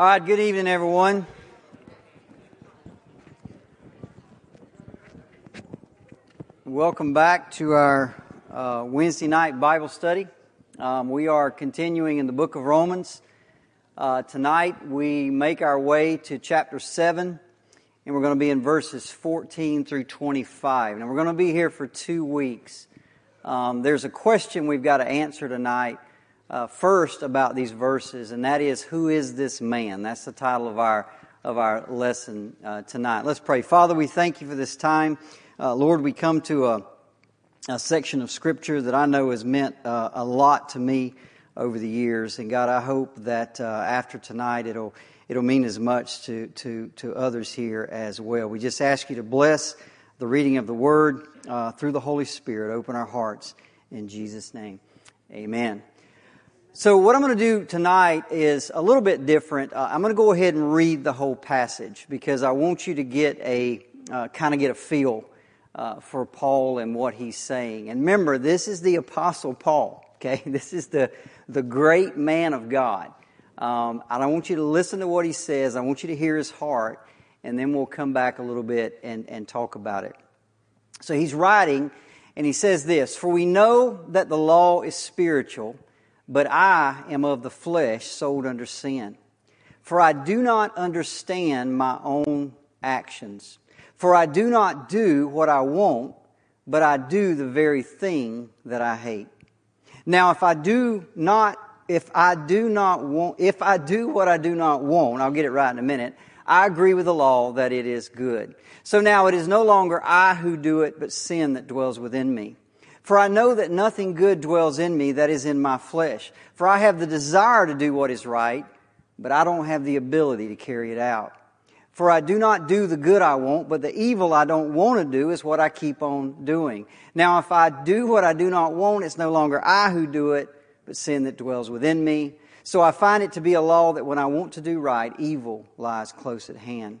All right, good evening, everyone. Welcome back to our uh, Wednesday night Bible study. Um, we are continuing in the book of Romans. Uh, tonight we make our way to chapter 7, and we're going to be in verses 14 through 25. And we're going to be here for two weeks. Um, there's a question we've got to answer tonight uh, first about these verses, and that is, who is this man? That's the title of our of our lesson uh, tonight. Let's pray. Father, we thank you for this time. Uh, Lord, we come to a, a, section of Scripture that I know has meant uh, a lot to me over the years, and God, I hope that uh, after tonight it'll it'll mean as much to to to others here as well. We just ask you to bless the reading of the Word uh, through the Holy Spirit. Open our hearts in Jesus' name. Amen. So, what I'm going to do tonight is a little bit different. Uh, I'm going to go ahead and read the whole passage because I want you to get a uh, kind of get a feel uh, for Paul and what he's saying. And remember, this is the Apostle Paul. Okay, this is the the great man of God. Um, and I want you to listen to what he says. I want you to hear his heart, and then we'll come back a little bit and, and talk about it. So he's writing, and he says this: "For we know that the law is spiritual." But I am of the flesh, sold under sin. For I do not understand my own actions. For I do not do what I want, but I do the very thing that I hate. Now, if I do not, if I do not want, if I do what I do not want, I'll get it right in a minute, I agree with the law that it is good. So now it is no longer I who do it, but sin that dwells within me. For I know that nothing good dwells in me that is in my flesh. For I have the desire to do what is right, but I don't have the ability to carry it out. For I do not do the good I want, but the evil I don't want to do is what I keep on doing. Now, if I do what I do not want, it's no longer I who do it, but sin that dwells within me. So I find it to be a law that when I want to do right, evil lies close at hand.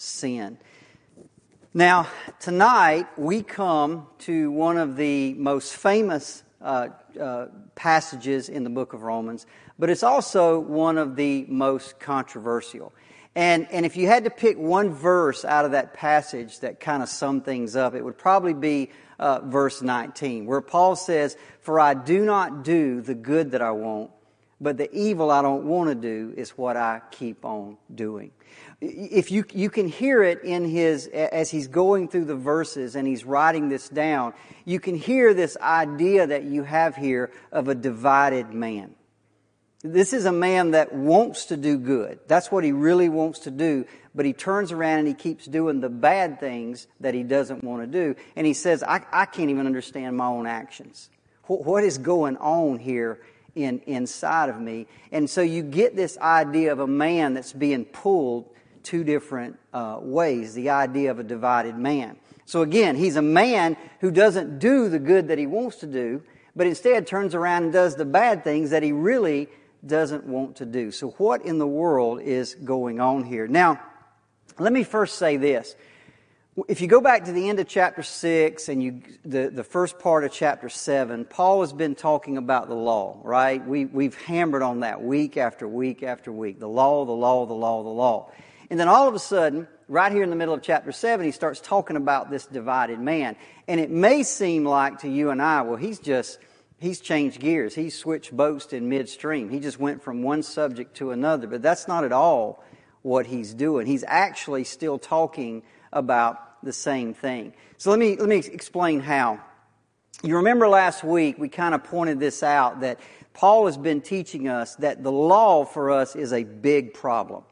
sin. Now, tonight we come to one of the most famous uh, uh, passages in the book of Romans, but it's also one of the most controversial. And, and if you had to pick one verse out of that passage that kind of summed things up, it would probably be uh, verse 19, where Paul says, For I do not do the good that I want, but the evil I don't want to do is what I keep on doing if you, you can hear it in his, as he's going through the verses and he's writing this down, you can hear this idea that you have here of a divided man. This is a man that wants to do good. That's what he really wants to do, but he turns around and he keeps doing the bad things that he doesn't want to do. And he says, I, I can't even understand my own actions. What is going on here in, inside of me? And so you get this idea of a man that's being pulled two different uh, ways the idea of a divided man. So again, he's a man who doesn't do the good that he wants to do, but instead turns around and does the bad things that he really doesn't want to do. So, what in the world is going on here? Now, let me first say this. If you go back to the end of chapter 6 and you, the, the first part of chapter 7, Paul has been talking about the law, right? We, we've hammered on that week after week after week. The law, the law, the law, the law. And then all of a sudden, right here in the middle of chapter 7, he starts talking about this divided man. And it may seem like to you and I, well, he's just, he's changed gears. He's switched boats in midstream. He just went from one subject to another. But that's not at all what he's doing. He's actually still talking about the same thing. So let me, let me explain how. You remember last week we kind of pointed this out that Paul has been teaching us that the law for us is a big problem.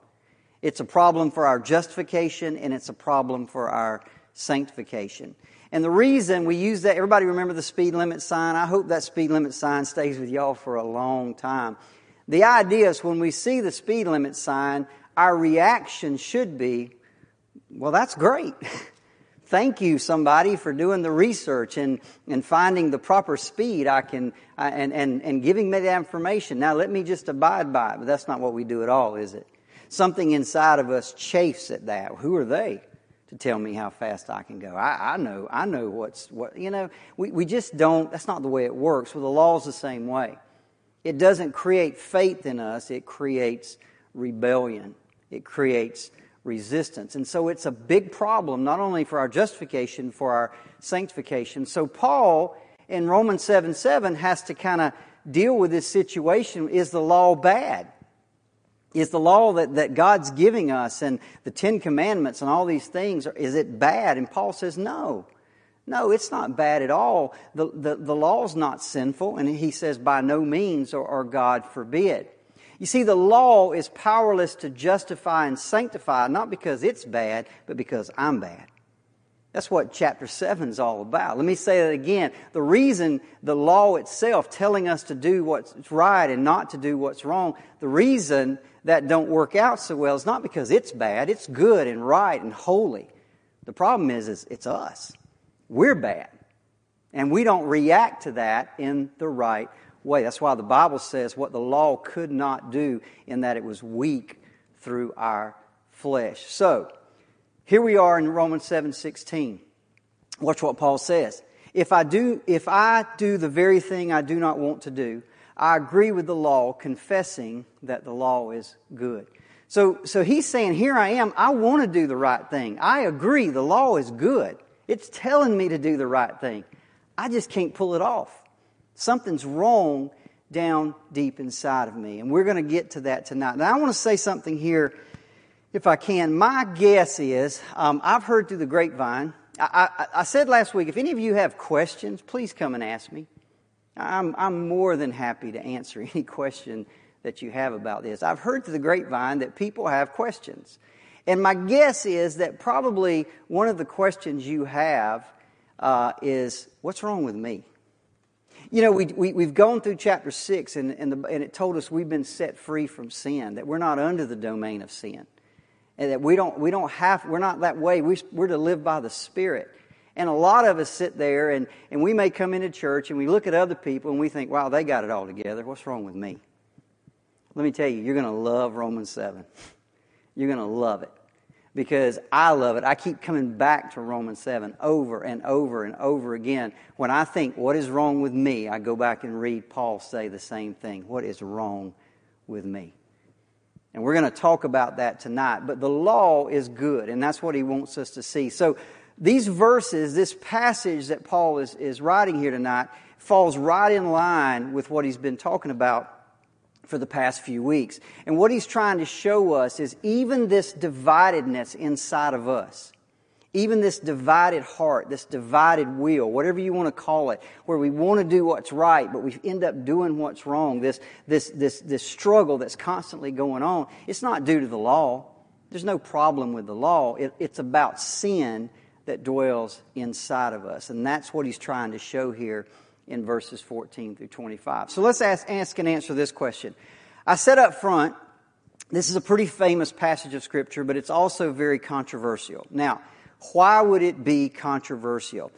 It's a problem for our justification and it's a problem for our sanctification. And the reason we use that, everybody remember the speed limit sign? I hope that speed limit sign stays with y'all for a long time. The idea is when we see the speed limit sign, our reaction should be, well, that's great. Thank you, somebody, for doing the research and, and finding the proper speed I can, and, and, and giving me that information. Now let me just abide by it. But that's not what we do at all, is it? Something inside of us chafes at that. Who are they to tell me how fast I can go? I, I know, I know what's, what, you know, we, we just don't, that's not the way it works. Well, the law's the same way. It doesn't create faith in us, it creates rebellion. It creates resistance. And so it's a big problem, not only for our justification, for our sanctification. So Paul in Romans 7 7 has to kind of deal with this situation. Is the law bad? Is the law that, that God's giving us and the Ten Commandments and all these things, is it bad? And Paul says, no. No, it's not bad at all. The, the, the law's not sinful. And he says, by no means, or, or God forbid. You see, the law is powerless to justify and sanctify, not because it's bad, but because I'm bad. That's what chapter 7 is all about. Let me say that again. The reason the law itself telling us to do what's right and not to do what's wrong, the reason that don't work out so well is not because it's bad. It's good and right and holy. The problem is, is it's us. We're bad. And we don't react to that in the right way. That's why the Bible says what the law could not do in that it was weak through our flesh. So, here we are in Romans 7:16. Watch what Paul says. If I do if I do the very thing I do not want to do, I agree with the law confessing that the law is good. So so he's saying here I am, I want to do the right thing. I agree the law is good. It's telling me to do the right thing. I just can't pull it off. Something's wrong down deep inside of me. And we're going to get to that tonight. Now, I want to say something here, if I can. My guess is, um, I've heard through the grapevine. I, I, I, said last week, if any of you have questions, please come and ask me. I'm, I'm more than happy to answer any question that you have about this. I've heard through the grapevine that people have questions. And my guess is that probably one of the questions you have uh, is, what's wrong with me? You know, we, we, have gone through chapter 6, and, and, the, and it told us we've been set free from sin, that we're not under the domain of sin, and that we don't, we don't have, we're not that way. We, we're to live by the Spirit. And a lot of us sit there, and, and we may come into church, and we look at other people, and we think, wow, they got it all together. What's wrong with me? Let me tell you, you're going to love Romans 7. You're going to love it because I love it. I keep coming back to Romans 7 over and over and over again. When I think, what is wrong with me? I go back and read Paul say the same thing. What is wrong with me? And we're going to talk about that tonight. But the law is good, and that's what he wants us to see. So these verses, this passage that Paul is, is writing here tonight, falls right in line with what he's been talking about for the past few weeks. And what he's trying to show us is even this dividedness inside of us, even this divided heart, this divided will, whatever you want to call it, where we want to do what's right, but we end up doing what's wrong, this, this, this, this struggle that's constantly going on, it's not due to the law. There's no problem with the law. It, it's about sin that dwells inside of us. And that's what he's trying to show here in verses 14 through 25. So let's ask, ask and answer this question. I said up front, this is a pretty famous passage of Scripture, but it's also very controversial. Now, why would it be controversial?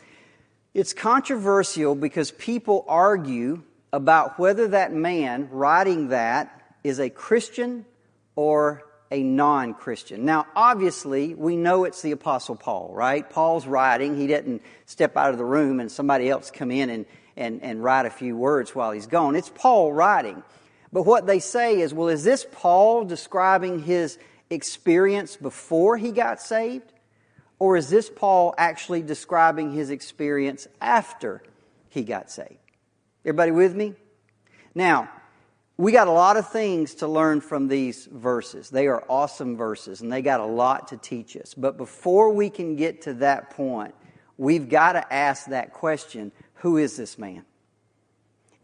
It's controversial because people argue about whether that man writing that is a Christian or a non Christian. Now, obviously, we know it's the Apostle Paul, right? Paul's writing. He didn't step out of the room and somebody else come in and and, and write a few words while he's gone. It's Paul writing. But what they say is, well, is this Paul describing his experience before he got saved? Or is this Paul actually describing his experience after he got saved? Everybody with me? Now, we got a lot of things to learn from these verses. They are awesome verses and they got a lot to teach us. But before we can get to that point, we've got to ask that question who is this man?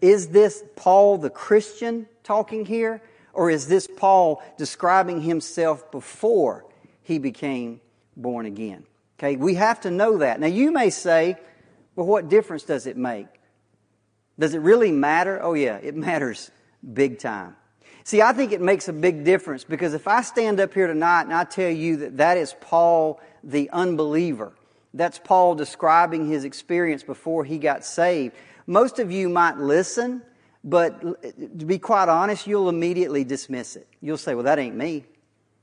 Is this Paul the Christian talking here? Or is this Paul describing himself before he became born again? Okay, we have to know that. Now you may say, well, what difference does it make? Does it really matter? Oh, yeah, it matters big time. See, I think it makes a big difference because if I stand up here tonight and I tell you that that is Paul the unbeliever, that's Paul describing his experience before he got saved, most of you might listen, but to be quite honest, you'll immediately dismiss it. You'll say, well, that ain't me.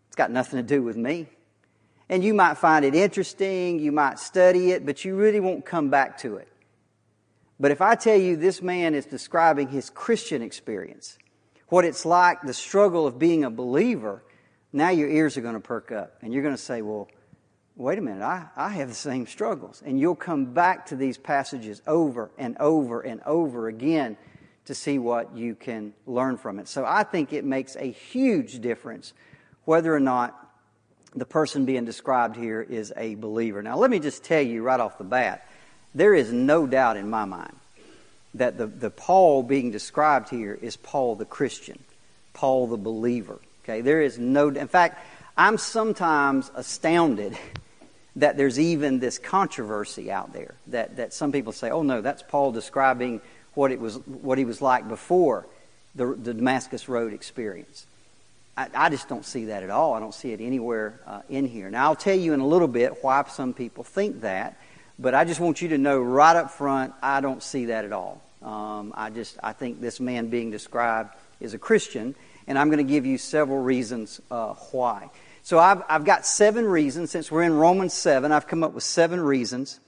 It's got nothing to do with me. And you might find it interesting, you might study it, but you really won't come back to it. But if I tell you this man is describing his Christian experience, what it's like, the struggle of being a believer, now your ears are going to perk up. And you're going to say, well, wait a minute, I, I have the same struggles. And you'll come back to these passages over and over and over again to see what you can learn from it. So I think it makes a huge difference whether or not the person being described here is a believer. Now, let me just tell you right off the bat there is no doubt in my mind that the, the Paul being described here is Paul the Christian, Paul the believer. Okay, there is no, in fact, I'm sometimes astounded that there's even this controversy out there that, that some people say, oh no, that's Paul describing what it was what he was like before the, the Damascus Road experience. I, I, just don't see that at all. I don't see it anywhere uh, in here. Now I'll tell you in a little bit why some people think that, but I just want you to know right up front, I don't see that at all. Um, I just I think this man being described is a Christian, and I'm going to give you several reasons uh, why. So I've, I've got seven reasons. Since we're in Romans 7, I've come up with seven reasons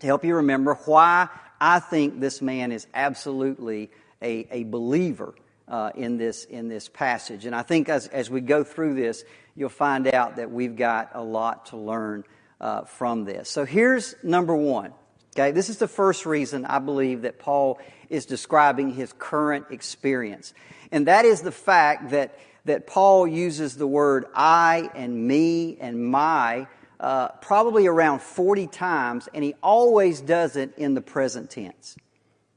to help you remember why I think this man is absolutely a, a believer uh, in, this, in this passage. And I think as, as we go through this, you'll find out that we've got a lot to learn uh, from this. So here's number one. Okay, this is the first reason I believe that Paul is describing his current experience. And that is the fact that, that Paul uses the word I and me and my uh, probably around 40 times, and he always does it in the present tense.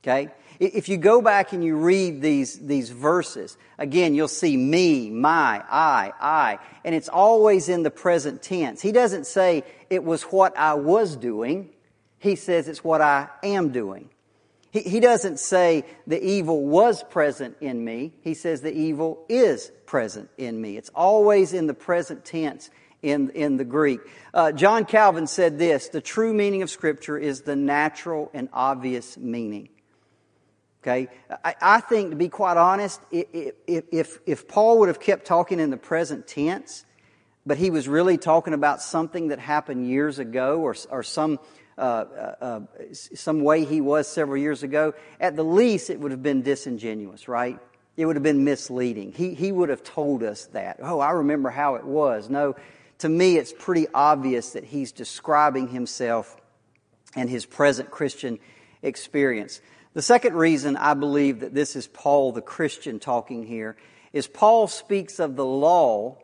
Okay? If you go back and you read these, these verses, again, you'll see me, my, I, I, and it's always in the present tense. He doesn't say it was what I was doing. He says it's what I am doing. He, he doesn't say the evil was present in me. He says the evil is present in me. It's always in the present tense in, in the Greek. Uh, John Calvin said this the true meaning of Scripture is the natural and obvious meaning. Okay? I, I think, to be quite honest, if, if, if Paul would have kept talking in the present tense, but he was really talking about something that happened years ago or, or some, uh, some way he was several years ago, at the least it would have been disingenuous, right? It would have been misleading. He, he would have told us that. Oh, I remember how it was. No, to me, it's pretty obvious that he's describing himself and his present Christian experience. The second reason I believe that this is Paul the Christian talking here is Paul speaks of the law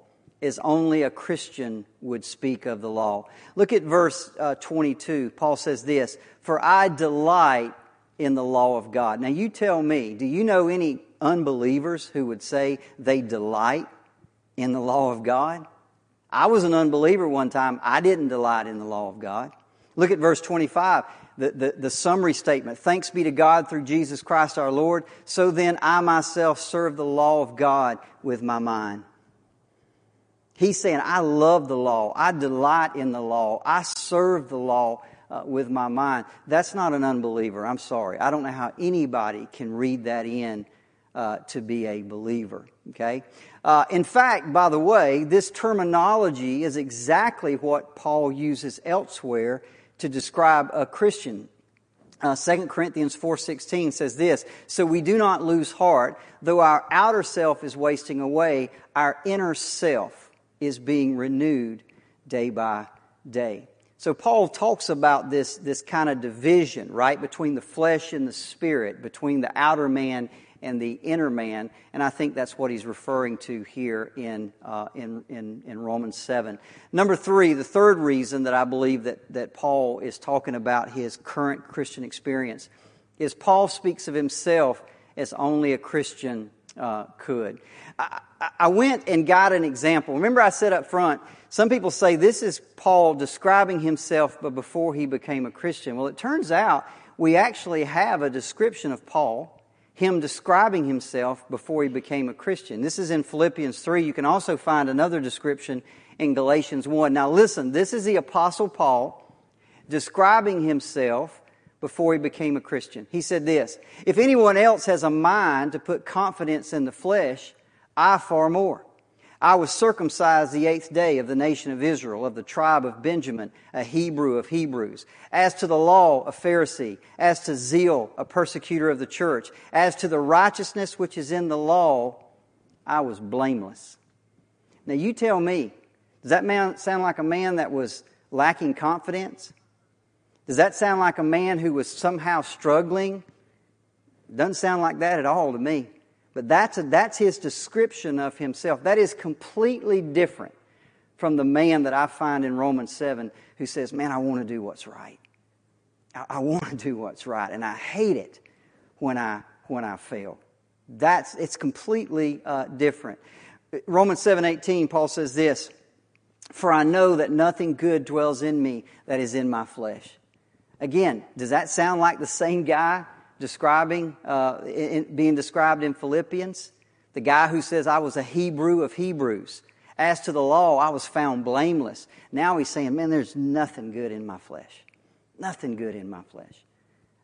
as only a Christian would speak of the law. Look at verse uh, 22. Paul says this For I delight in the law of God. Now, you tell me, do you know any unbelievers who would say they delight in the law of God? I was an unbeliever one time. I didn't delight in the law of God. Look at verse 25, the, the, the, summary statement. Thanks be to God through Jesus Christ our Lord. So then I myself serve the law of God with my mind. He's saying, I love the law. I delight in the law. I serve the law uh, with my mind. That's not an unbeliever. I'm sorry. I don't know how anybody can read that in uh, to be a believer. Okay? Uh, in fact, by the way, this terminology is exactly what Paul uses elsewhere to describe a Christian. Uh, 2 Corinthians 4.16 says this, So we do not lose heart, though our outer self is wasting away, our inner self is being renewed day by day. So Paul talks about this, this kind of division, right, between the flesh and the spirit, between the outer man and the inner man. And I think that's what he's referring to here in, uh, in, in, in, Romans 7. Number three, the third reason that I believe that, that Paul is talking about his current Christian experience is Paul speaks of himself as only a Christian uh, could. I, I went and got an example. Remember, I said up front, some people say this is Paul describing himself but before he became a Christian. Well, it turns out we actually have a description of Paul him describing himself before he became a Christian. This is in Philippians 3. You can also find another description in Galatians 1. Now listen, this is the Apostle Paul describing himself before he became a Christian. He said this If anyone else has a mind to put confidence in the flesh, I far more. I was circumcised the eighth day of the nation of Israel, of the tribe of Benjamin, a Hebrew of Hebrews. As to the law, a Pharisee. As to zeal, a persecutor of the church. As to the righteousness which is in the law, I was blameless. Now you tell me, does that man sound like a man that was lacking confidence? Does that sound like a man who was somehow struggling? Doesn't sound like that at all to me. But that's, a, that's his description of himself. That is completely different from the man that I find in Romans 7 who says, Man, I want to do what's right. I, I want to do what's right. And I hate it when I, when I fail. That's, it's completely uh, different. Romans 7:18 Paul says this, "For I know that nothing good dwells in me that is in my flesh." Again, does that sound like the same guy describing, uh, in, being described in Philippians. The guy who says, I was a Hebrew of Hebrews. As to the law, I was found blameless. Now he's saying, man, there's nothing good in my flesh. Nothing good in my flesh.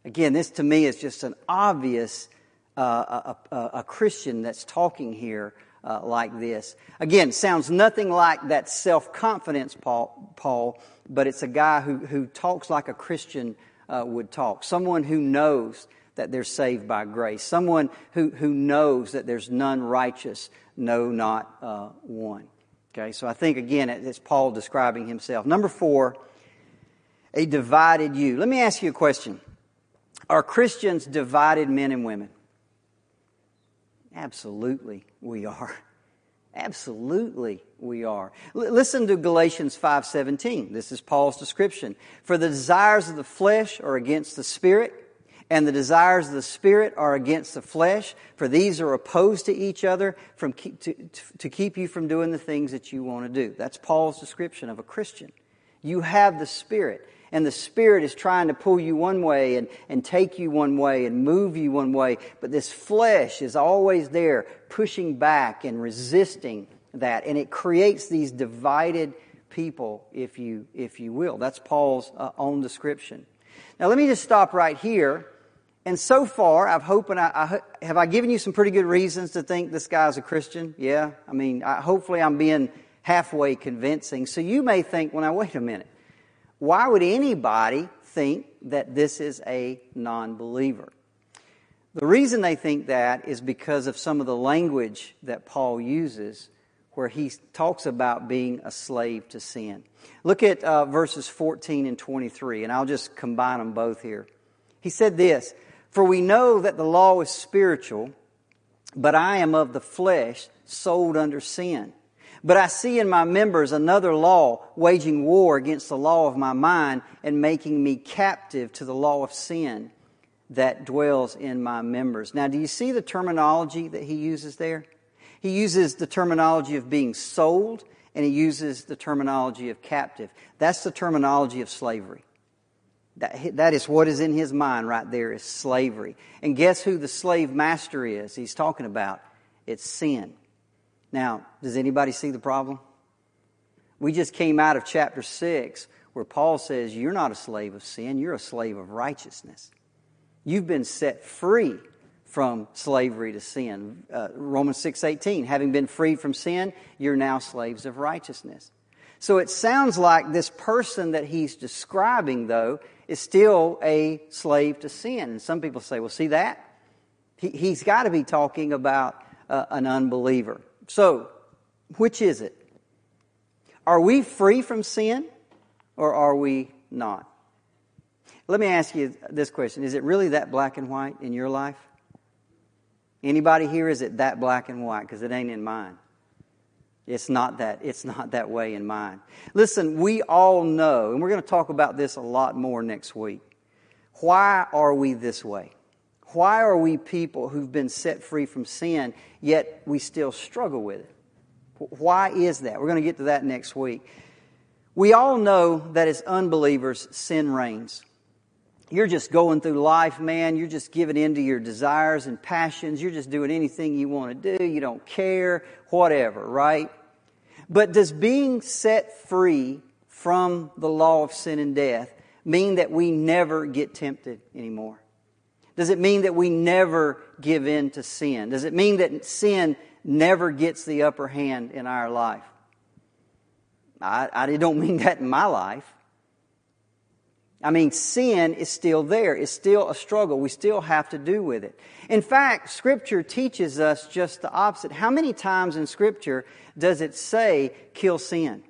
Again, this to me is just an obvious uh, a, a, a, Christian that's talking here uh, like this. Again, sounds nothing like that self confidence, Paul, Paul, but it's a guy who, who talks like a Christian uh, would talk. Someone who knows that they're saved by grace. Someone who, who knows that there's none righteous, no, not uh, one. Okay, so I think again it's Paul describing himself. Number four, a divided you. Let me ask you a question. Are Christians divided men and women? Absolutely, we are. Absolutely, we are. L- listen to Galatians 5:17. This is Paul's description. For the desires of the flesh are against the spirit, and the desires of the spirit are against the flesh, for these are opposed to each other from to, to keep you from doing the things that you want to do. That's Paul's description of a Christian. You have the spirit, and the spirit is trying to pull you one way and, and take you one way and move you one way, but this flesh is always there pushing back and resisting that, and it creates these divided people, if you, if you will. That's Paul's uh, own description. Now, let me just stop right here and so far, I've hoped, and I, I, have I given you some pretty good reasons to think this guy's a Christian? Yeah. I mean, I, hopefully I'm being halfway convincing. So you may think, well, now wait a minute. Why would anybody think that this is a non-believer? The reason they think that is because of some of the language that Paul uses where he talks about being a slave to sin. Look at uh, verses 14 and 23, and I'll just combine them both here. He said this, for we know that the law is spiritual, but I am of the flesh, sold under sin. But I see in my members another law, waging war against the law of my mind and making me captive to the law of sin that dwells in my members. Now, do you see the terminology that he uses there? He uses the terminology of being sold and he uses the terminology of captive. That's the terminology of slavery. That, that is what is in his mind right there is slavery. And guess who the slave master is he's talking about? It's sin. Now, does anybody see the problem? We just came out of chapter 6 where Paul says, You're not a slave of sin, you're a slave of righteousness. You've been set free from slavery to sin. Uh, Romans 6:18, having been freed from sin, you're now slaves of righteousness. So it sounds like this person that he's describing though is still a slave to sin. Some people say, well, see that? He, has got to be talking about uh, an unbeliever. So, which is it? Are we free from sin or are we not? Let me ask you this question. Is it really that black and white in your life? Anybody here is it that black and white? Because it ain't in mine. It's not that, it's not that way in mind. Listen, we all know, and we're going to talk about this a lot more next week. Why are we this way? Why are we people who've been set free from sin, yet we still struggle with it? Why is that? We're going to get to that next week. We all know that as unbelievers, sin reigns. you're just going through life, man. You're just giving in to your desires and passions. You're just doing anything you want to do. You don't care, whatever, right? But does being set free from the law of sin and death mean that we never get tempted anymore? Does it mean that we never give in to sin? Does it mean that sin never gets the upper hand in our life? I, I don't mean that in my life. I mean, sin is still there. It's still a struggle. We still have to do with it. In fact, Scripture teaches us just the opposite. How many times in Scripture does it say, kill sin?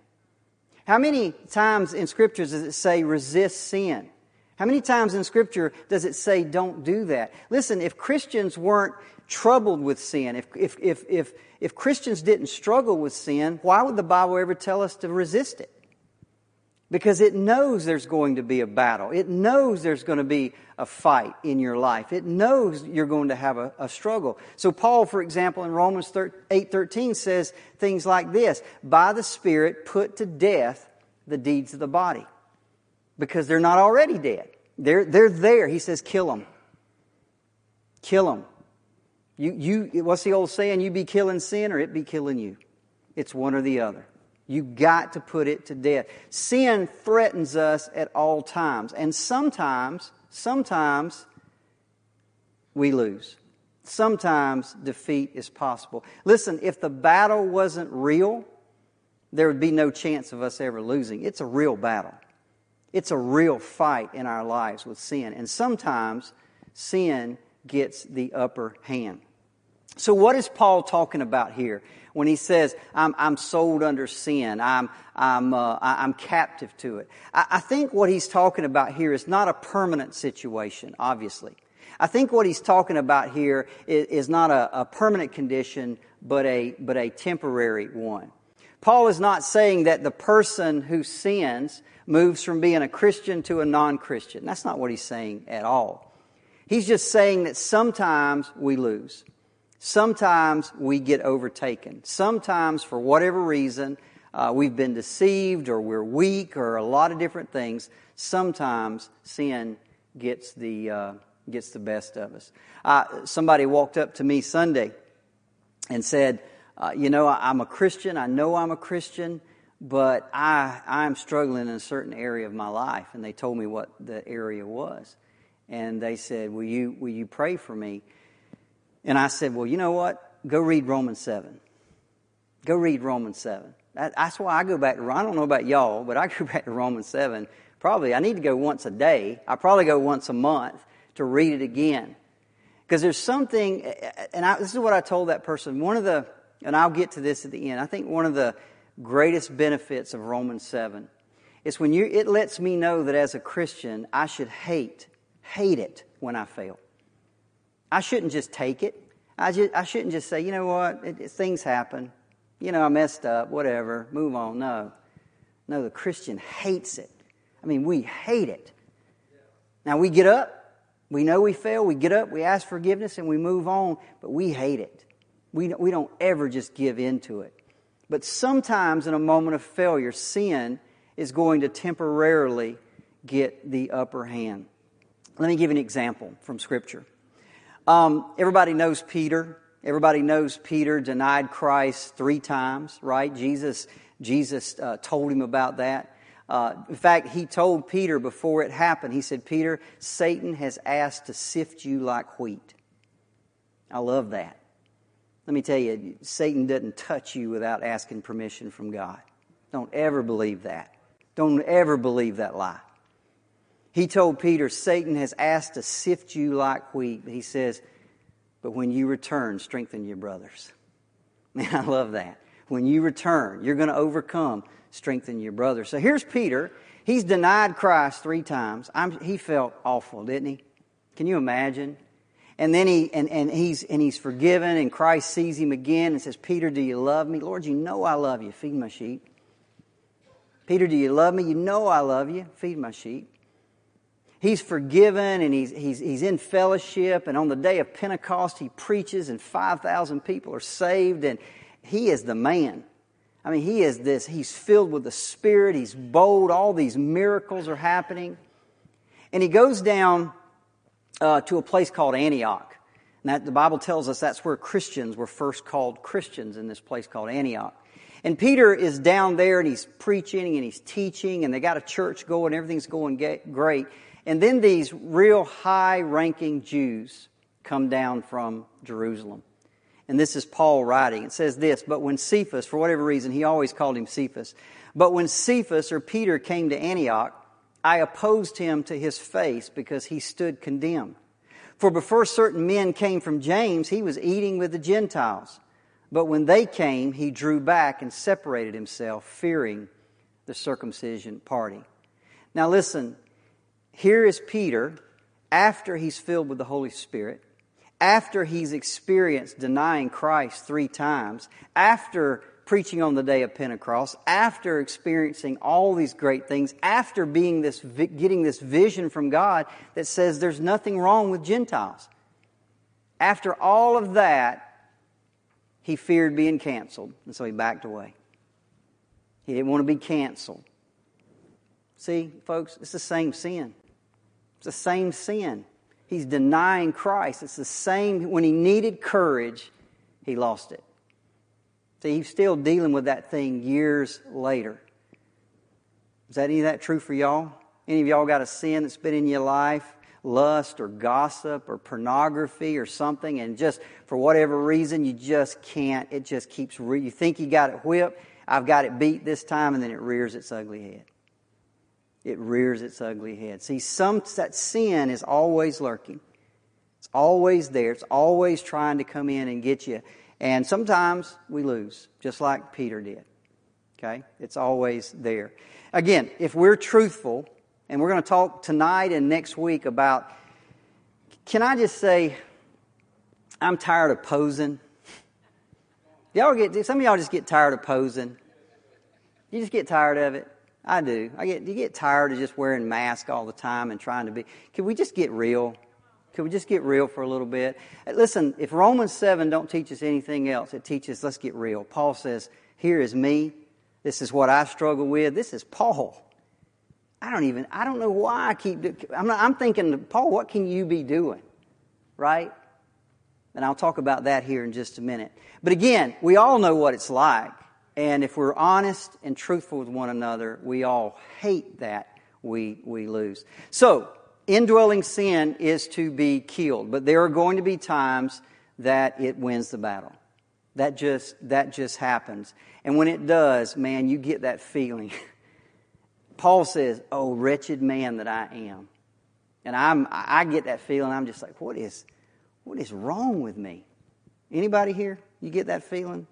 How many times in Scripture does it say, resist sin? How many times in Scripture does it say, don't do that? Listen, if Christians weren't troubled with sin, if, if, if, if, if Christians didn't struggle with sin, why would the Bible ever tell us to resist it? Because it knows there's going to be a battle. It knows there's going to be a fight in your life. It knows you're going to have a, a struggle. So Paul, for example, in Romans 8.13 says things like this, By the Spirit put to death the deeds of the body. Because they're not already dead. They're, they're there. He says, kill them. Kill them. You, you, what's the old saying? You be killing sin or it be killing you. It's one or the other. You got to put it to death. Sin threatens us at all times. And sometimes, sometimes we lose. Sometimes defeat is possible. Listen, if the battle wasn't real, there would be no chance of us ever losing. It's a real battle. It's a real fight in our lives with sin. And sometimes sin gets the upper hand. So, what is Paul talking about here? When he says, I'm, I'm sold under sin, I'm, I'm, uh, I'm captive to it. I, I think what he's talking about here is not a permanent situation, obviously. I think what he's talking about here is, is not a, a permanent condition, but a, but a temporary one. Paul is not saying that the person who sins moves from being a Christian to a non Christian. That's not what he's saying at all. He's just saying that sometimes we lose. Sometimes we get overtaken. Sometimes, for whatever reason, uh, we've been deceived or we're weak or a lot of different things. Sometimes sin gets the, uh, gets the best of us. Uh, somebody walked up to me Sunday and said, uh, You know, I'm a Christian. I know I'm a Christian, but I, I'm struggling in a certain area of my life. And they told me what the area was. And they said, Will you, will you pray for me? And I said, Well, you know what? Go read Romans 7. Go read Romans 7. That, that's why I go back to, I don't know about y'all, but I go back to Romans 7. Probably, I need to go once a day. I probably go once a month to read it again. Because there's something, and I, this is what I told that person. One of the, and I'll get to this at the end, I think one of the greatest benefits of Romans 7 is when you, it lets me know that as a Christian, I should hate, hate it when I fail. I shouldn't just take it. I, just, I shouldn't just say, you know what, it, it, things happen. You know, I messed up, whatever, move on. No. No, the Christian hates it. I mean, we hate it. Now, we get up, we know we fail, we get up, we ask forgiveness, and we move on, but we hate it. We, we don't ever just give in to it. But sometimes in a moment of failure, sin is going to temporarily get the upper hand. Let me give an example from Scripture. Um, everybody knows Peter. Everybody knows Peter denied Christ three times, right? Jesus, Jesus uh, told him about that. Uh, in fact, he told Peter before it happened, he said, Peter, Satan has asked to sift you like wheat. I love that. Let me tell you, Satan doesn't touch you without asking permission from God. Don't ever believe that. Don't ever believe that lie. He told Peter, Satan has asked to sift you like wheat. He says, but when you return, strengthen your brothers. Man, I love that. When you return, you're going to overcome, strengthen your brothers. So here's Peter. He's denied Christ three times. I'm, he felt awful, didn't he? Can you imagine? And then he and, and he's and he's forgiven, and Christ sees him again and says, Peter, do you love me? Lord, you know I love you. Feed my sheep. Peter, do you love me? You know I love you. Feed my sheep he's forgiven and he's, he's, he's in fellowship. And on the day of Pentecost, he preaches and 5,000 people are saved. And he is the man. I mean, he is this. He's filled with the Spirit. He's bold. All these miracles are happening. And he goes down uh, to a place called Antioch. And that, the Bible tells us that's where Christians were first called Christians in this place called Antioch. And Peter is down there and he's preaching and he's teaching and they got a church going, everything's going great. And then these real high ranking Jews come down from Jerusalem. And this is Paul writing. It says this, but when Cephas, for whatever reason, he always called him Cephas, but when Cephas or Peter came to Antioch, I opposed him to his face because he stood condemned. For before certain men came from James, he was eating with the Gentiles. But when they came, he drew back and separated himself, fearing the circumcision party. Now listen, here is Peter after he's filled with the Holy Spirit, after he's experienced denying Christ three times, after preaching on the day of Pentecost, after experiencing all these great things, after being this, getting this vision from God that says there's nothing wrong with Gentiles. After all of that, he feared being canceled, and so he backed away. He didn't want to be canceled. See, folks, it's the same sin. It's the same sin. He's denying Christ. It's the same. When he needed courage, he lost it. See, he's still dealing with that thing years later. Is that any of that true for y'all? Any of y'all got a sin that's been in your life? lust or gossip or pornography or something, and just for whatever reason, you just can't. It just keeps, re- you think you got it whipped. I've got it beat this time, and then it rears its ugly head. It rears its ugly head. See, some, that sin is always lurking. It's always there. It's always trying to come in and get you. And sometimes we lose, just like Peter did. Okay? It's always there. Again, if we're truthful, and we're going to talk tonight and next week about can I just say, I'm tired of posing. Y'all get some of y'all just get tired of posing. You just get tired of it. I do. I get you get tired of just wearing masks all the time and trying to be. Can we just get real? Can we just get real for a little bit? Uh, listen, if Romans 7 don't teach us anything else, it teaches let's get real. Paul says, Here is me. This is what I struggle with. This is Paul. I don't even, I don't know why I keep, I'm, not, I'm thinking, Paul, what can you be doing? Right? And I'll talk about that here in just a minute. But again, we all know what it's like. And if we're honest and truthful with one another, we all hate that we, we lose. So, indwelling sin is to be killed, but there are going to be times that it wins the battle. That just, that just happens. And when it does, man, you get that feeling. Paul says, Oh, wretched man that I am. And I'm, I get that feeling. I'm just like, what is, what is wrong with me? Anybody here? You get that feeling?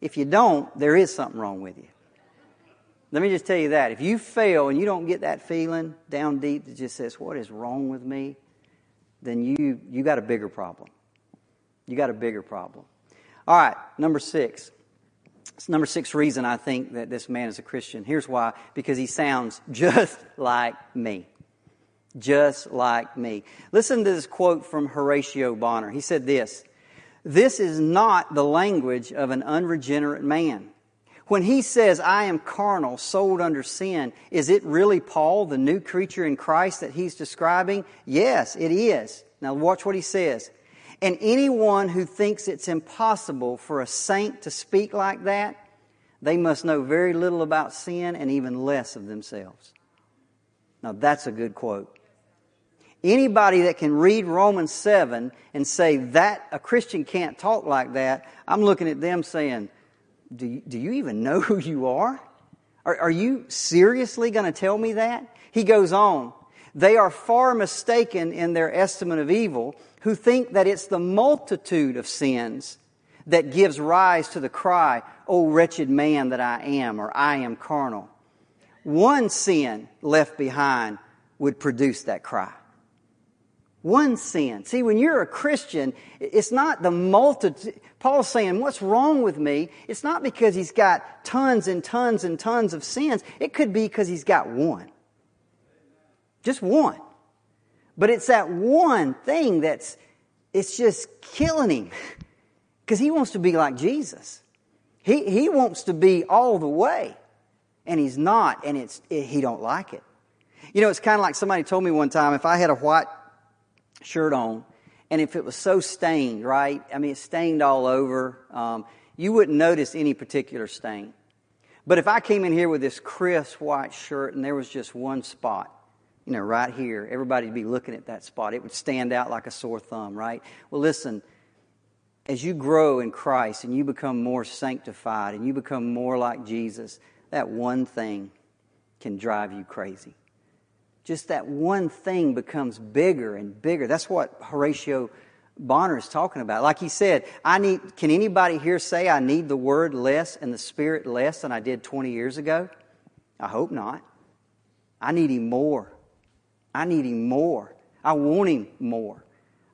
If you don't, there is something wrong with you. Let me just tell you that. If you fail and you don't get that feeling down deep that just says, what is wrong with me? Then you, you got a bigger problem. You got a bigger problem. All right, number six. It's number six reason I think that this man is a Christian. Here's why. Because he sounds just like me. Just like me. Listen to this quote from Horatio Bonar. He said this, This is not the language of an unregenerate man. When he says, I am carnal, sold under sin, is it really Paul, the new creature in Christ that he's describing? Yes, it is. Now watch what he says. And anyone who thinks it's impossible for a saint to speak like that, they must know very little about sin and even less of themselves. Now that's a good quote. Anybody that can read Romans 7 and say that a Christian can't talk like that, I'm looking at them saying, do you, do you even know who you are? Are, are you seriously going to tell me that? He goes on, they are far mistaken in their estimate of evil who think that it's the multitude of sins that gives rise to the cry, O wretched man that I am, or I am carnal. One sin left behind would produce that cry. One sin. See, when you're a Christian, it's not the multitude. Paul's saying, what's wrong with me? It's not because he's got tons and tons and tons of sins. It could be because he's got one. Just one. But it's that one thing that's, it's just killing him. Because he wants to be like Jesus. He, he wants to be all the way. And he's not, and it's, it, he don't like it. You know, it's kind of like somebody told me one time if I had a white shirt on and if it was so stained, right? I mean, it's stained all over, um, you wouldn't notice any particular stain. But if I came in here with this crisp white shirt and there was just one spot, you know, right here, everybody would be looking at that spot. It would stand out like a sore thumb, right? Well, listen, as you grow in Christ and you become more sanctified and you become more like Jesus, that one thing can drive you crazy. Just that one thing becomes bigger and bigger. That's what Horatio Bonar is talking about. Like he said, I need, can anybody here say I need the word less and the spirit less than I did 20 years ago? I hope not. I need him more. I need him more. I want him more.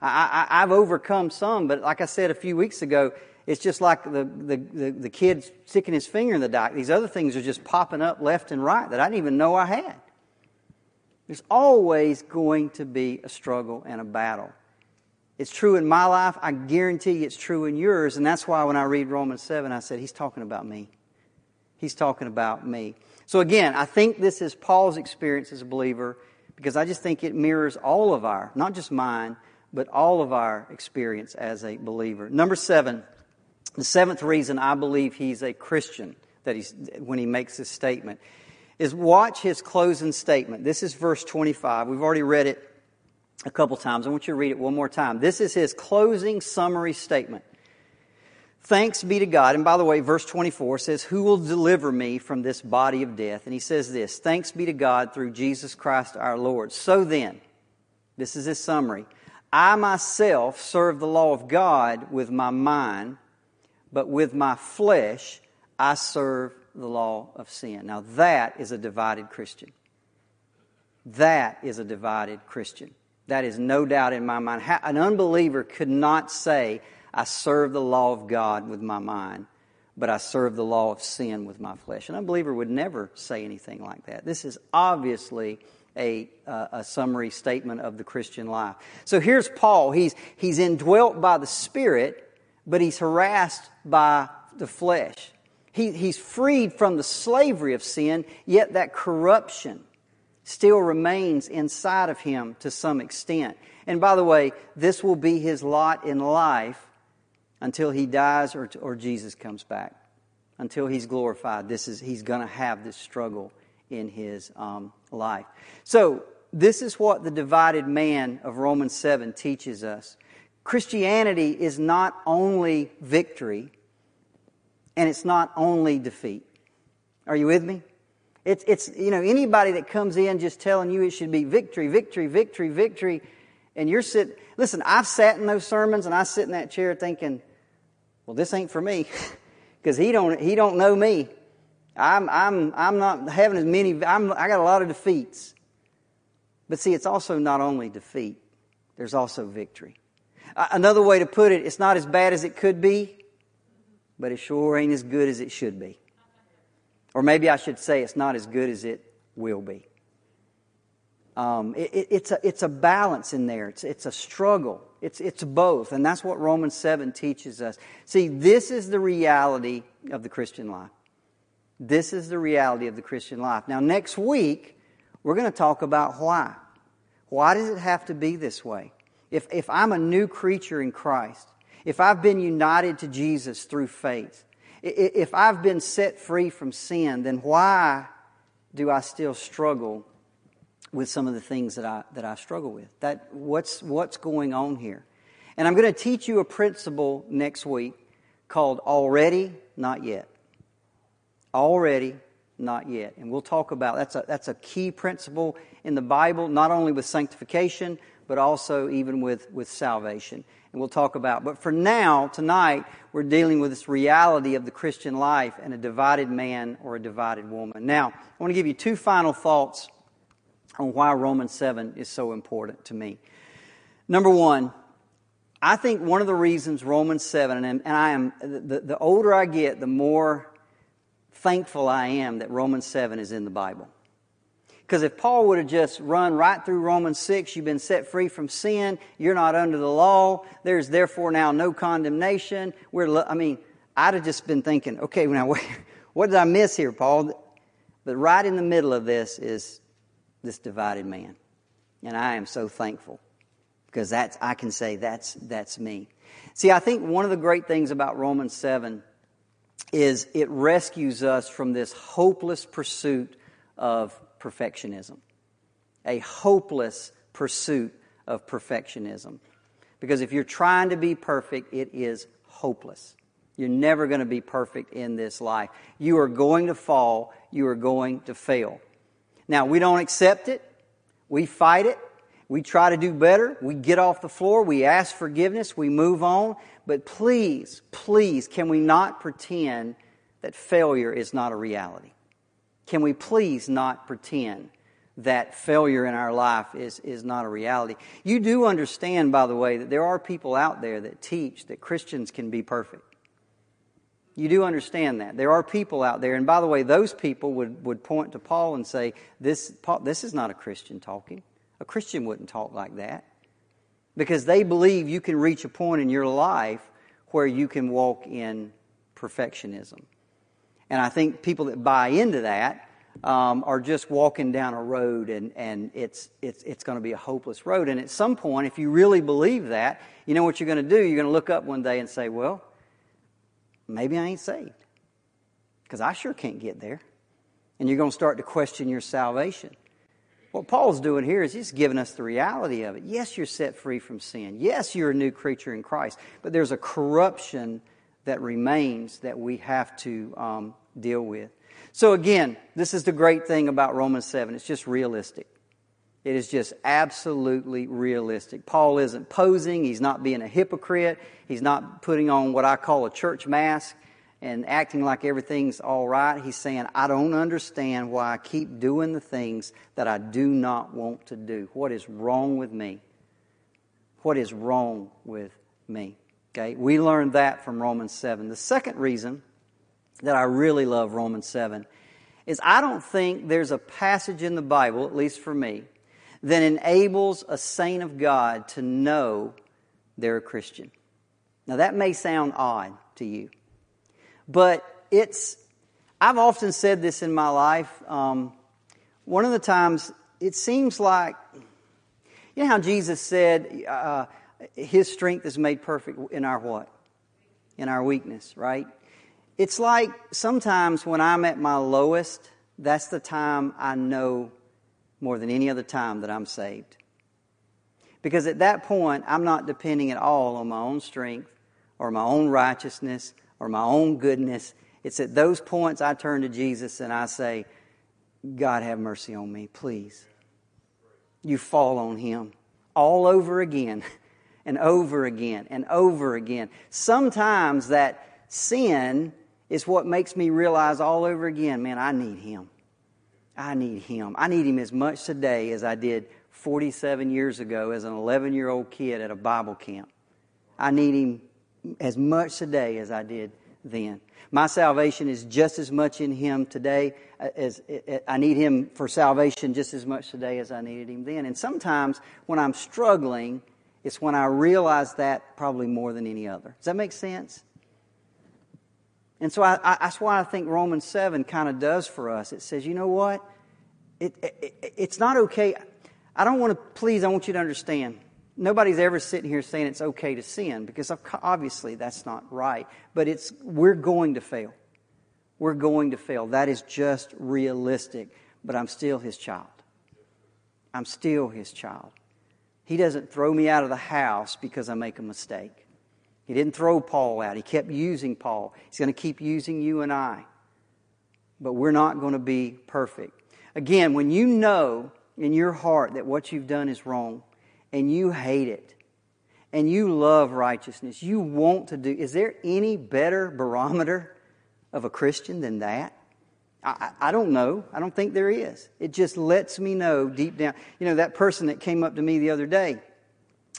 I, I, I've overcome some, but like I said a few weeks ago, it's just like the, the, the, the kid sticking his finger in the dike. These other things are just popping up left and right that I didn't even know I had. There's always going to be a struggle and a battle. It's true in my life. I guarantee it's true in yours. And that's why when I read Romans 7, I said, He's talking about me. He's talking about me. So again, I think this is Paul's experience as a believer because I just think it mirrors all of our, not just mine, but all of our experience as a believer. Number seven, the seventh reason I believe he's a Christian, that he's, when he makes this statement, is watch his closing statement. This is verse 25. We've already read it a couple times. I want you to read it one more time. This is his closing summary statement. Thanks be to God. And by the way, verse 24 says, Who will deliver me from this body of death? And he says this Thanks be to God through Jesus Christ our Lord. So then, this is his summary. I myself serve the law of God with my mind, but with my flesh I serve the law of sin. Now that is a divided Christian. That is a divided Christian. That is no doubt in my mind. An unbeliever could not say, I serve the law of God with my mind, but I serve the law of sin with my flesh. An unbeliever would never say anything like that. This is obviously a, uh, a summary statement of the Christian life. So here's Paul. He's, he's indwelt by the Spirit, but he's harassed by the flesh. He, he's freed from the slavery of sin, yet that corruption still remains inside of him to some extent. And by the way, this will be his lot in life until he dies or, or Jesus comes back. Until he's glorified, this is, he's going to have this struggle in his um, life. So, this is what the divided man of Romans 7 teaches us. Christianity is not only victory, and it's not only defeat. Are you with me? It's, it's, you know, anybody that comes in just telling you it should be victory, victory, victory, victory, and you're sitting, listen, I've sat in those sermons and I sit in that chair thinking, well, this ain't for me. Because he don't, he don't know me. I'm, I'm, I'm not having as many, I'm, I got a lot of defeats. But see, it's also not only defeat, there's also victory. Another way to put it, it's not as bad as it could be, but it sure ain't as good as it should be. Or maybe I should say it's not as good as it will be. Um, it, it, it's, a, it's a balance in there. It's, it's a struggle. It's, it's both. And that's what Romans 7 teaches us. See, this is the reality of the Christian life. This is the reality of the Christian life. Now, next week, we're going to talk about why. Why does it have to be this way? If, if I'm a new creature in Christ, if I've been united to Jesus through faith, if I've been set free from sin, then why do I still struggle with some of the things that I, that I struggle with? That, what's, what's going on here? And I'm going to teach you a principle next week called already, not yet. Already, not yet. And we'll talk about that's a, that's a key principle in the Bible, not only with sanctification, but also even with, with salvation we'll talk about. But for now, tonight, we're dealing with this reality of the Christian life and a divided man or a divided woman. Now, I want to give you two final thoughts on why Romans 7 is so important to me. Number one, I think one of the reasons Romans 7, and, I am, the, the older I get, the more thankful I am that Romans 7 is in the Bible. Because if Paul would have just run right through Romans 6, you've been set free from sin, you're not under the law, there's therefore now no condemnation. We're, I mean, I'd have just been thinking, okay, now what did I miss here, Paul? But right in the middle of this is this divided man. And I am so thankful because that's, I can say that's, that's me. See, I think one of the great things about Romans 7 is it rescues us from this hopeless pursuit of perfectionism. A hopeless pursuit of perfectionism. Because if you're trying to be perfect, it is hopeless. You're never going to be perfect in this life. You are going to fall. You are going to fail. Now, we don't accept it. We fight it. We try to do better. We get off the floor. We ask forgiveness. We move on. But please, please, can we not pretend that failure is not a reality? Can we please not pretend that failure in our life is, is not a reality? You do understand, by the way, that there are people out there that teach that Christians can be perfect. You do understand that. There are people out there, and by the way, those people would, would point to Paul and say, this, Paul, this is not a Christian talking. A Christian wouldn't talk like that. Because they believe you can reach a point in your life where you can walk in perfectionism. And I think people that buy into that um, are just walking down a road and, and it's, it's, it's going to be a hopeless road. And at some point, if you really believe that, you know what you're going to do? You're going to look up one day and say, well, maybe I ain't saved. Because I sure can't get there. And you're going to start to question your salvation. What Paul's doing here is he's giving us the reality of it. Yes, you're set free from sin. Yes, you're a new creature in Christ. But there's a corruption that remains that we have to um, deal with. So, again, this is the great thing about Romans 7. It's just realistic. It is just absolutely realistic. Paul isn't posing. He's not being a hypocrite. He's not putting on what I call a church mask and acting like everything's all right. He's saying, I don't understand why I keep doing the things that I do not want to do. What is wrong with me? What is wrong with me? Okay, we learned that from Romans 7. The second reason that I really love Romans 7 is I don't think there's a passage in the Bible, at least for me, that enables a saint of God to know they're a Christian. Now, that may sound odd to you, but it's, I've often said this in my life. Um, one of the times, it seems like, you know how Jesus said, uh, His strength is made perfect in our what? In our weakness, right? It's like sometimes when I'm at my lowest, that's the time I know more than any other time that I'm saved. Because at that point, I'm not depending at all on my own strength or my own righteousness or my own goodness. It's at those points I turn to Jesus and I say, God, have mercy on me, please. You fall on Him all over again and over again and over again. Sometimes that sin is what makes me realize all over again, man, I need Him. I need Him. I need Him as much today as I did 47 years ago as an 11 year old kid at a Bible camp. I need Him as much today as I did then. My salvation is just as much in Him today uh, as uh, uh, I need Him for salvation just as much today as I needed Him then. And sometimes when I'm struggling, it's when I realize that probably more than any other. Does that make sense? And so I, I, that's why I think Romans 7 kind of does for us. It says, you know what? It, it, it's not okay. I don't want to, please, I want you to understand. Nobody's ever sitting here saying it's okay to sin because obviously that's not right. But it's, we're going to fail. We're going to fail. That is just realistic. But I'm still his child. I'm still his child. He doesn't throw me out of the house because I make a mistake. He didn't throw Paul out. He kept using Paul. He's going to keep using you and I. But we're not going to be perfect. Again, when you know in your heart that what you've done is wrong and you hate it and you love righteousness, you want to do, is there any better barometer of a Christian than that? I, I, don't know. I don't think there is. It just lets me know deep down. You know, that person that came up to me the other day,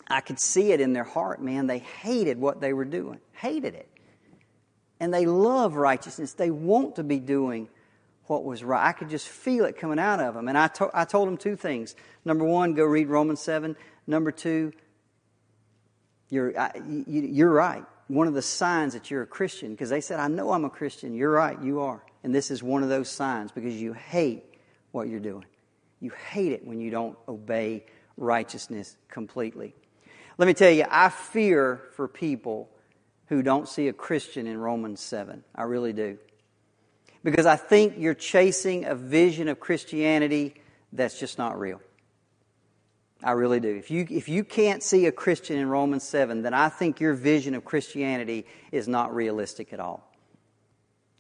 I could see it in their heart, man. They hated what they were doing, hated it. And they love righteousness. They want to be doing what was right. I could just feel it coming out of them. And I, to- I told them two things. Number one, go read Romans 7. Number two, you're, I, you, you're right. One of the signs that you're a Christian, because they said, I know I'm a Christian. You're right, you are. And this is one of those signs because you hate what you're doing. You hate it when you don't obey righteousness completely. Let me tell you, I fear for people who don't see a Christian in Romans 7. I really do. Because I think you're chasing a vision of Christianity that's just not real. I really do. If you, if you can't see a Christian in Romans 7, then I think your vision of Christianity is not realistic at all.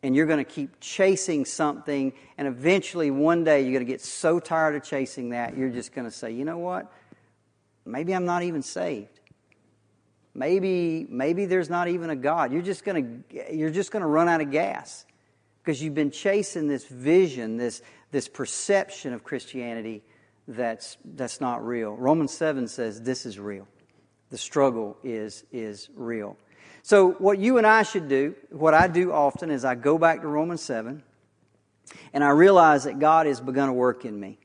And you're going to keep chasing something, and eventually one day you're going to get so tired of chasing that, you're just going to say, you know what? Maybe I'm not even saved. Maybe, maybe there's not even a God. You're just going to, you're just going to run out of gas because you've been chasing this vision, this, this perception of Christianity that's, that's not real. Romans 7 says this is real. The struggle is, is real. So, what you and I should do, what I do often, is I go back to Romans 7 and I realize that God has begun a work in me.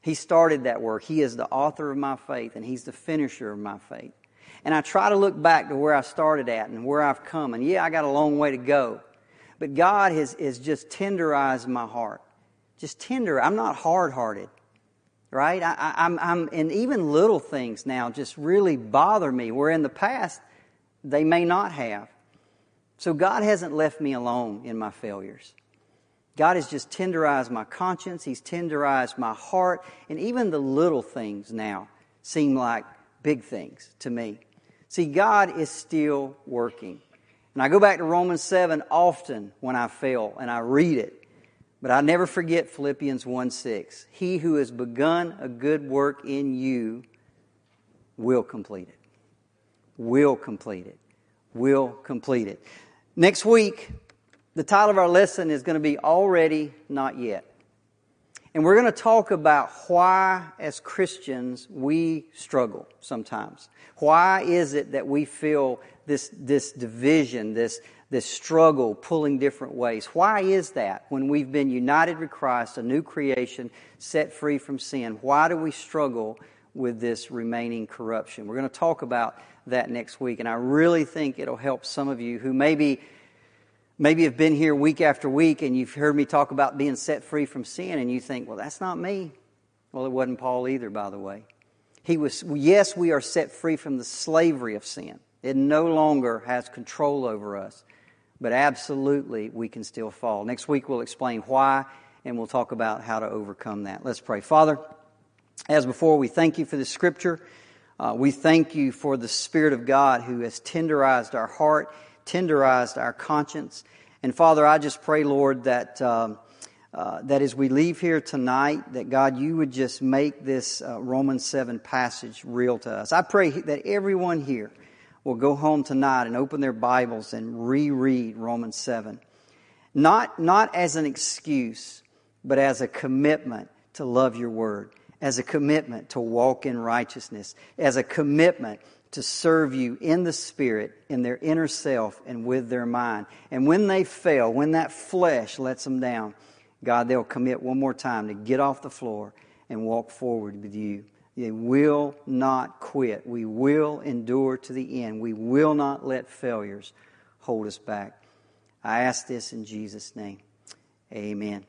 He started that work. He is the author of my faith and He's the finisher of my faith. And I try to look back to where I started at and where I've come. And yeah, I got a long way to go. But God has, has just tenderized my heart. Just tender. I'm not hard hearted right? I, I'm, I'm, and even little things now just really bother me, where in the past they may not have. So God hasn't left me alone in my failures. God has just tenderized my conscience, He's tenderized my heart, and even the little things now seem like big things to me. See, God is still working. And I go back to Romans 7 often when I fail and I read it. But I never forget Philippians 1 6. He who has begun a good work in you will complete it. Will complete it. Will complete it. Next week, the title of our lesson is going to be Already Not Yet. And we're going to talk about why, as Christians, we struggle sometimes. Why is it that we feel this, this division, this, this struggle pulling different ways. Why is that? When we've been united with Christ, a new creation, set free from sin, why do we struggle with this remaining corruption? We're going to talk about that next week, and I really think it'll help some of you who maybe maybe have been here week after week and you've heard me talk about being set free from sin and you think, well, that's not me. Well, it wasn't Paul either, by the way. He was, yes, we are set free from the slavery of sin. It no longer has control over us but absolutely we can still fall. Next week we'll explain why and we'll talk about how to overcome that. Let's pray. Father, as before, we thank you for the scripture. Uh, we thank you for the Spirit of God who has tenderized our heart, tenderized our conscience. And Father, I just pray, Lord, that. Um, uh, that as we leave here tonight, that God, you would just make this uh, Romans 7 passage real to us. I pray that everyone here will go home tonight and open their Bibles and reread Romans 7. Not, not as an excuse, but as a commitment to love your word, as a commitment to walk in righteousness, as a commitment to serve you in the spirit, in their inner self, and with their mind. And when they fail, when that flesh lets them down, God, they'll commit one more time to get off the floor and walk forward with you. They will not quit. We will endure to the end. We will not let failures hold us back. I ask this in Jesus' name. Amen.